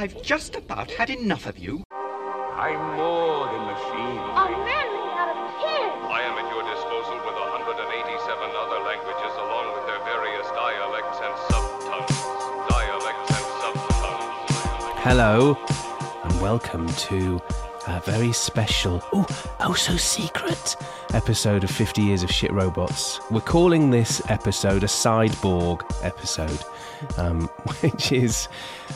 I've just about had enough of you. I'm more than machine. A man made out of tin. I am at your disposal with 187 other languages along with their various dialects and subtongues. Dialects and subtongues. Hello, and welcome to a very special, oh, oh so secret episode of 50 Years of Shit Robots. We're calling this episode a Sideborg episode, um, which is,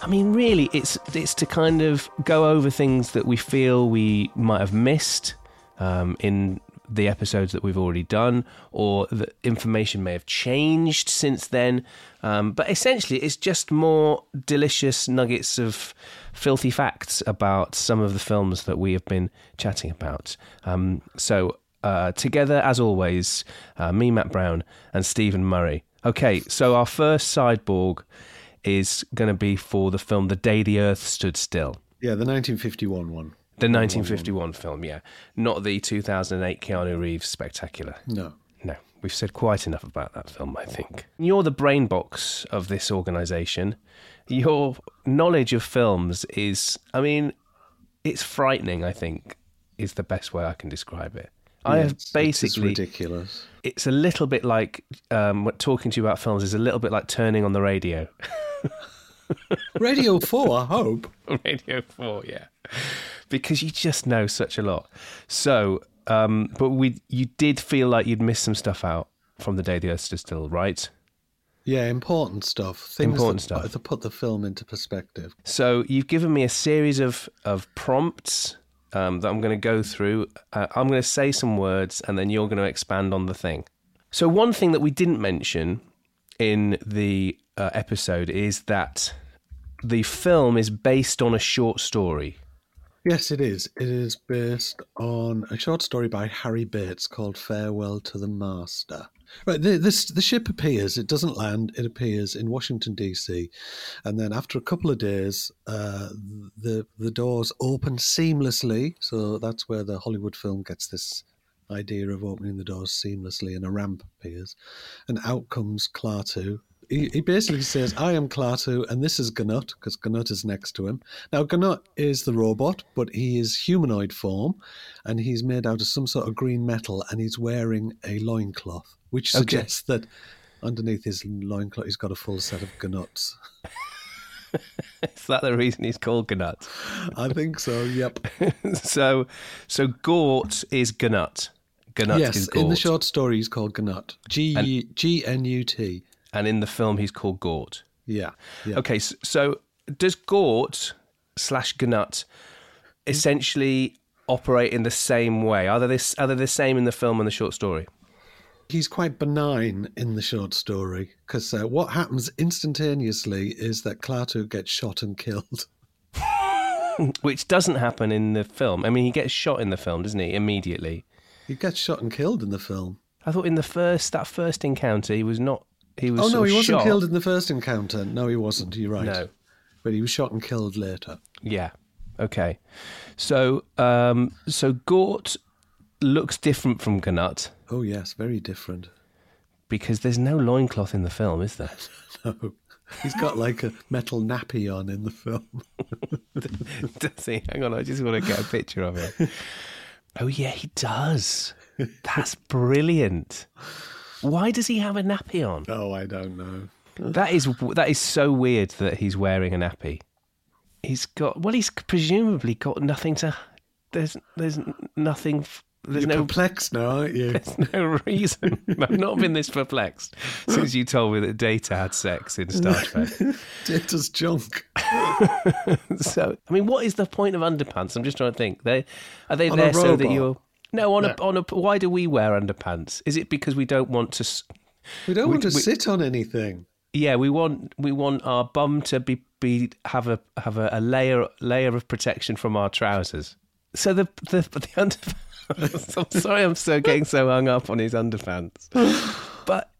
I mean, really, it's it's to kind of go over things that we feel we might have missed um, in the episodes that we've already done, or the information may have changed since then. Um, but essentially, it's just more delicious nuggets of filthy facts about some of the films that we have been chatting about. Um, so, uh, together, as always, uh, me, Matt Brown, and Stephen Murray. Okay, so our first sideborg is going to be for the film The Day the Earth Stood Still. Yeah, the 1951 one. The 1951 film, yeah. Not the 2008 Keanu Reeves spectacular. No. No, we've said quite enough about that film, I think. You're the brain box of this organisation. Your knowledge of films is, I mean, it's frightening, I think, is the best way I can describe it. I have it's- it's basically. ridiculous. It's a little bit like um, talking to you about films is a little bit like turning on the radio. Radio 4, I hope. Radio 4, yeah. Because you just know such a lot. So, um, but we, you did feel like you'd missed some stuff out from the day the Earth stood still, right? Yeah, important stuff. Things Important that, stuff. To put the film into perspective. So you've given me a series of of prompts um, that I'm going to go through. Uh, I'm going to say some words, and then you're going to expand on the thing. So one thing that we didn't mention in the uh, episode is that the film is based on a short story. Yes, it is. It is based on a short story by Harry Bates called Farewell to the Master. Right, the, this, the ship appears, it doesn't land, it appears in Washington, D.C. And then after a couple of days, uh, the, the doors open seamlessly. So that's where the Hollywood film gets this idea of opening the doors seamlessly and a ramp appears. And out comes Klaatu. He, he basically says, I am Klaatu and this is Ganut, because Ganut is next to him. Now, Ganut is the robot, but he is humanoid form and he's made out of some sort of green metal and he's wearing a loincloth, which Okay. suggests that underneath his loincloth he's got a full set of Ganuts. Is that the reason he's called Gnut? I think so, yep. so, so Gort is Gnut. Gnut yes, is Gort. in the short story he's called Ganut. G G N U T. and in the film he's called Gort. Yeah. yeah. Okay, s- so does Gort slash Gnut essentially operate in the same way? Are they this? Are they the same in the film and the short story? He's quite benign in the short story because uh, what happens instantaneously is that Klaatu gets shot and killed. Which doesn't happen in the film. I mean, he gets shot in the film, doesn't he? Immediately. He gets shot and killed in the film. I thought in the first that first encounter he was not. He was. Oh no, he wasn't shot. killed in the first encounter. No, he wasn't. You're right. No. but he was shot and killed later. Yeah. Okay. So, um, so Gort looks different from Gnut Oh yes, very different. because there's no loincloth in the film, is there? No, he's got like a metal nappy on in the film. does he? Hang on, I just want to get a picture of it. Oh yeah, he does. That's brilliant. Why does he have a nappy on? Oh, I don't know. That is that is so weird that he's wearing a nappy. He's got well, he's presumably got nothing to. There's there's nothing. There's You're no perplexed now, aren't you? there's no reason. I've not been this perplexed since you told me that Data had sex in Star Trek. Data's junk. So, I mean, what is the point of underpants? I'm just trying to think. They are they On there so that you're no on a on a. Why do we wear underpants? Is it because we don't want to? We don't want to we- sit on anything. Yeah, we want we want our bum to be be have a have a, a layer layer of protection from our trousers. So the the the under. I'm sorry, I'm so getting so hung up on his underpants, but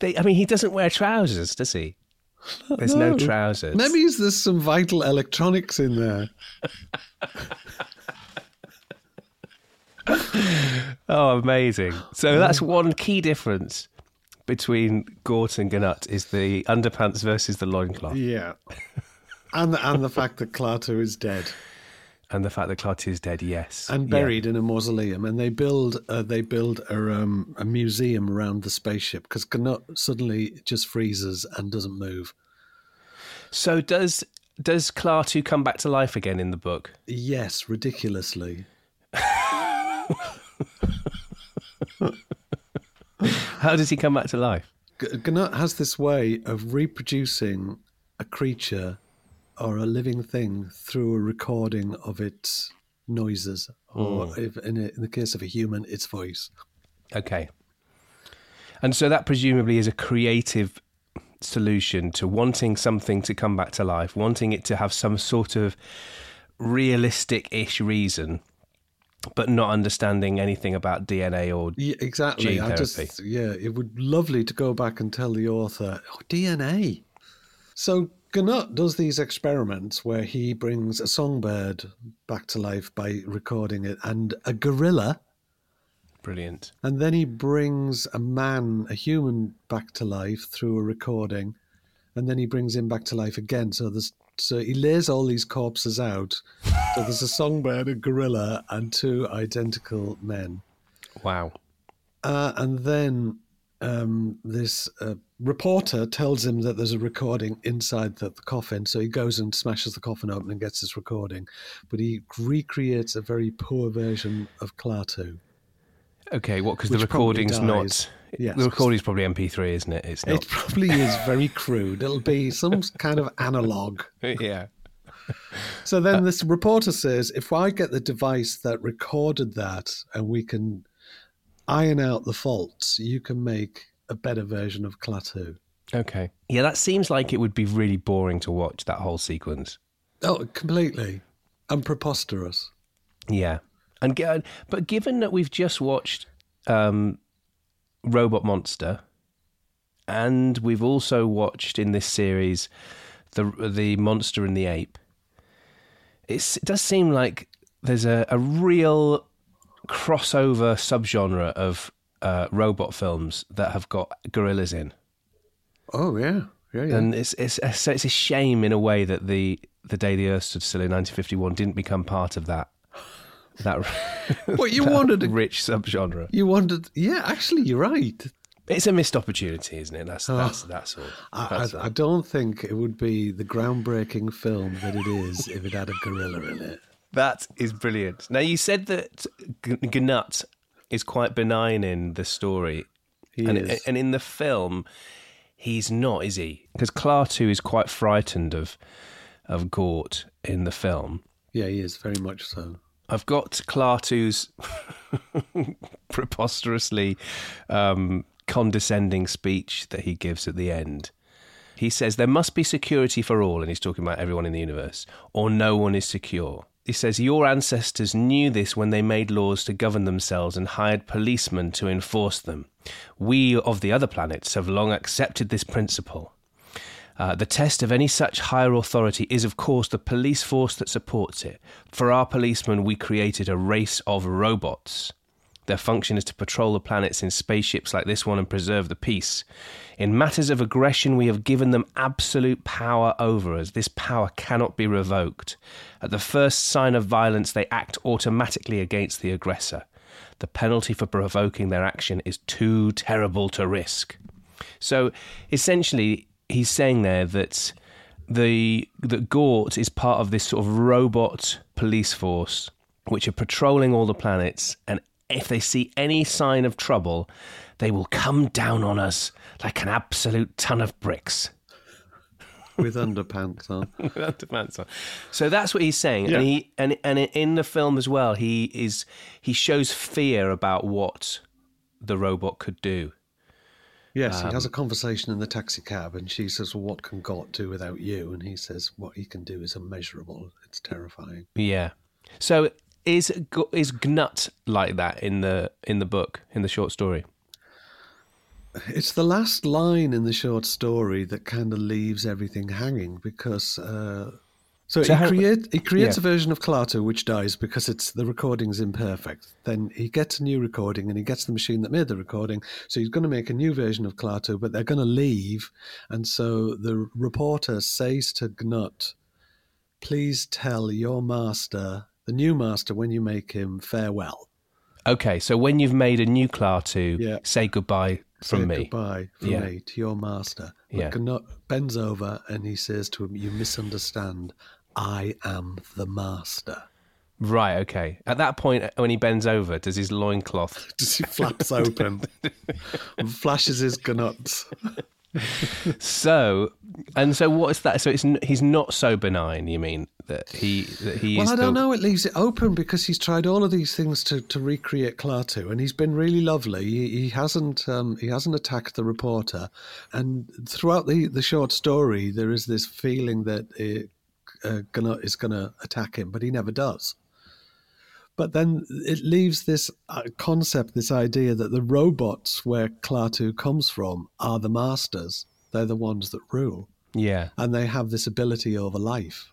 they. I mean, he doesn't wear trousers, does he? There's no, trousers. Maybe there's some vital electronics in there. Oh, amazing! So that's one key difference between Gort and Gnut is the underpants versus the loincloth. Yeah. and the, and the fact that Klaatu is dead and the fact that Klaatu is dead, yes. and Yeah. buried in a mausoleum, and they build uh, they build a um, a museum around the spaceship because Gnut suddenly just freezes and doesn't move. So does does Klaatu come back to life again in the book? Yes, ridiculously. How does he come back to life? G- Gnut has this way of reproducing a creature or a living thing through a recording of its noises, or hmm. if, in, a, in the case of a human, its voice. Okay. And so that presumably is a creative solution to wanting something to come back to life, wanting it to have some sort of realistic ish reason, but not understanding anything about DNA or. Yeah, exactly. Gene I just yeah, it would lovely to go back and tell the author oh, DNA. So Gnut does these experiments where he brings a songbird back to life by recording it, and a gorilla, Brilliant. and then he brings a man, a human, back to life through a recording, and then he brings him back to life again. So there's so he lays all these corpses out. So there's a songbird, a gorilla, and two identical men. Wow. Uh, and then um, this uh, reporter tells him that there's a recording inside the, the coffin. So he goes and smashes the coffin open and gets this recording. But he recreates a very poor version of Klaatu. Okay, what? Because the recording's not. Yes. The recording's probably MP3, isn't it? It's not. It probably is very crude. It'll be some kind of analog. yeah. So then uh, this reporter says, if I get the device that recorded that and we can iron out the faults, you can make a better version of Klaatu. Okay. Yeah, that seems like it would be really boring to watch that whole sequence. Oh, completely. And preposterous. Yeah, and gi- but given that we've just watched um, Robot Monster, and we've also watched in this series the the Monster and the Ape, it does seem like there's a, a real crossover subgenre of uh, robot films that have got gorillas in. Oh, yeah. Yeah, yeah. And it's it's so it's a shame in a way that the the day the Earth stood still in 1951 didn't become part of that that What you that wanted to- rich subgenre. you wanted, yeah, actually, you're right. It's a missed opportunity, isn't it? That's that's ah. that's all. I, That's I, all. I don't think it would be the groundbreaking film that it is if it had a gorilla in it. That is brilliant. Now you said that G- Gnut is quite benign in the story, He and is. and in the film, he's not, is he? Because Klaatu is quite frightened of of Gort in the film. yeah, he is, very much so. I've got Klaatu's preposterously um, condescending speech that he gives at the end. He says, There must be security for all, and he's talking about everyone in the universe, or no one is secure. He says, Your ancestors knew this when they made laws to govern themselves and hired policemen to enforce them. We of the other planets have long accepted this principle. Uh, the test of any such higher authority is, of course, the police force that supports it. For our policemen, we created a race of robots. Their function is to patrol the planets in spaceships like this one and preserve the peace. In matters of aggression, we have given them absolute power over us. This power cannot be revoked. At the first sign of violence, they act automatically against the aggressor. The penalty for provoking their action is too terrible to risk. So essentially, he's saying there that the that Gort is part of this sort of robot police force which are patrolling all the planets, and if they see any sign of trouble, they will come down on us like an absolute ton of bricks. With underpants on. Without the pants on. So that's what he's saying, Yeah. and he and and in the film as well, he is he shows fear about what the robot could do. Yes, he Um, has a conversation in the taxi cab, and she says, well, What can Gort do without you? And he says, What he can do is immeasurable. It's terrifying. Yeah. So is is Gnut like that in the in the book in the short story? It's the last line in the short story that kind of leaves everything hanging because. Uh, so, So he, how- create, he creates yeah. a version of Klaatu which dies because it's the recording's imperfect. Then he gets a new recording and he gets the machine that made the recording. So he's going to make a new version of Klaatu, but they're going to leave. And so the reporter says to Gnut, please tell your master, the new master, when you make him farewell. Okay, so when you've made a new Klaatu, Yeah. say goodbye from Say me. Goodbye from Yeah. me to your master. Yeah. Yeah. bends over and he says to him, You misunderstand. I am the master. Right, okay. At that point, when he bends over, does his loincloth. Just he flaps open and flashes his gunuts. So, and so what's that? So it's he's not so benign, you mean? That he, that he Well, I don't the- know. It leaves it open because he's tried all of these things to, to recreate Klaatu, and he's been really lovely. He, he hasn't um, he hasn't attacked the reporter, and throughout the, the short story, there is this feeling that it, uh, gonna, is going to attack him, but he never does. But then it leaves this uh, concept, this idea that the robots where Klaatu comes from are the masters. They're the ones that rule, Yeah. and they have this ability over life.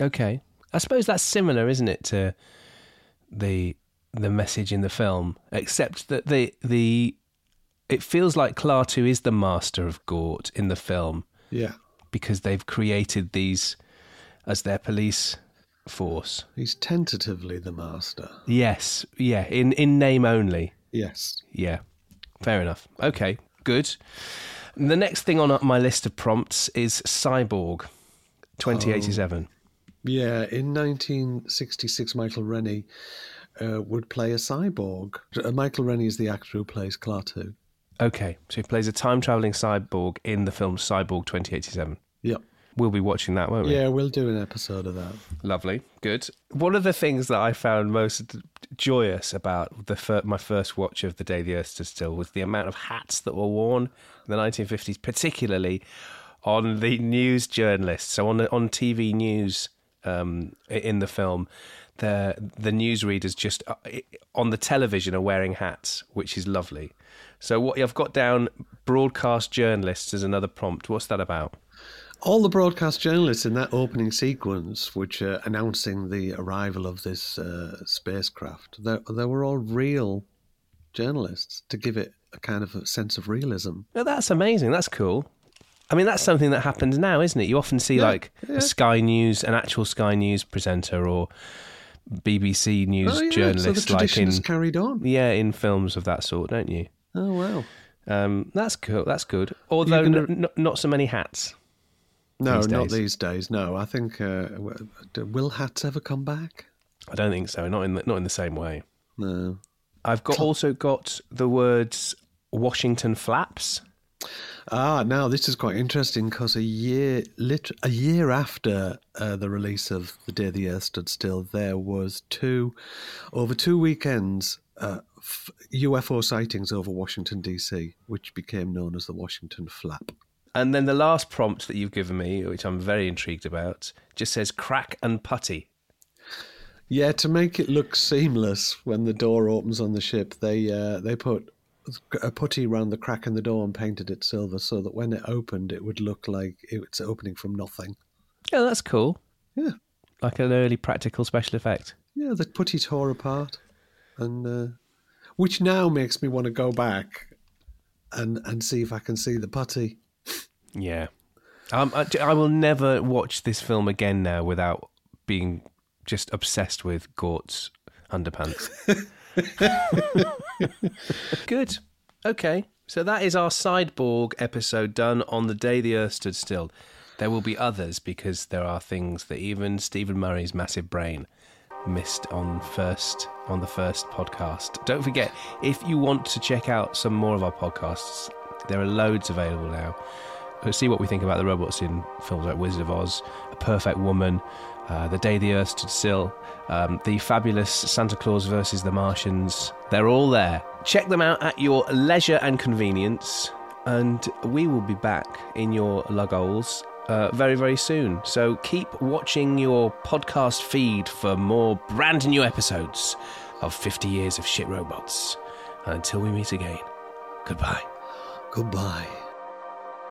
Okay. I suppose that's similar, isn't it, to the the message in the film, except that the the it feels like Klaatu is the master of Gort in the film Yeah. because they've created these as their police force. He's tentatively the master. Yes, yeah, in in name only. Yes. Yeah, fair enough. Okay, good. The next thing on my list of prompts is Cyborg, 2087. Yeah, in 1966, Michael Rennie uh, would play a cyborg. Uh, Michael Rennie is the actor who plays Klaatu. Okay, so he plays a time traveling cyborg in the film Cyborg 2087. Yep. We'll be watching that, won't we? Yeah, we'll do an episode of that. Lovely, good. One of the things that I found most joyous about the fir- my first watch of The Day the Earth Stood Still was the amount of hats that were worn in the 1950s, particularly on the news journalists. So on the, on TV news um, in the film, the the newsreaders just uh, on the television are wearing hats, which is lovely. So what I've got down broadcast journalists as another prompt. What's that about? All the broadcast journalists in that opening sequence, which are announcing the arrival of this uh, spacecraft, they, they were all real journalists to give it a kind of a sense of realism. Well, that's amazing. That's cool. I mean, that's something that happens now, isn't it? You often see Yeah, like a Sky News, an actual Sky News presenter, or BBC News oh, yeah. journalist, so like in carried on. yeah, in films of that sort, don't you? Oh, wow. Um, that's cool. That's good. Although gonna- n- n- not so many hats. No, These not these days. No, I think uh, will hats ever come back? I don't think so. Not in the, not in the same way. No. I've got also got the words Washington flaps. Ah, now this is quite interesting because a year, lit- a year after uh, the release of The Day the Earth Stood Still, there was two, over two weekends, uh, f- UFO sightings over Washington D.C., which became known as the Washington Flap. And then the last prompt that you've given me, which I'm very intrigued about, just says crack and putty. Yeah, to make it look seamless when the door opens on the ship, they uh, they put a putty around the crack in the door and painted it silver, so that when it opened, it would look like it's opening from nothing. Yeah, that's cool. Yeah. Like an early practical special effect. Yeah, the putty tore apart, and uh, which now makes me want to go back and and see if I can see the putty. Yeah. Um, I, I will never watch this film again now without being just obsessed with Gort's underpants. Good. Okay. So that is our Sideborg episode done on the day the Earth stood still. There will be others because there are things that even Stephen Murray's massive brain missed on first on the first podcast. Don't forget, if you want to check out some more of our podcasts, there are loads available now. Uh, See what we think about the robots in films like Wizard of Oz, A Perfect Woman, uh, The Day the Earth Stood Still, um, the fabulous Santa Claus versus the Martians. They're all there. Check them out at your leisure and convenience, and we will be back in your lugholes uh, very, very soon. So keep watching your podcast feed for more brand new episodes of 50 Years of Shit Robots. And until we meet again, goodbye. Goodbye.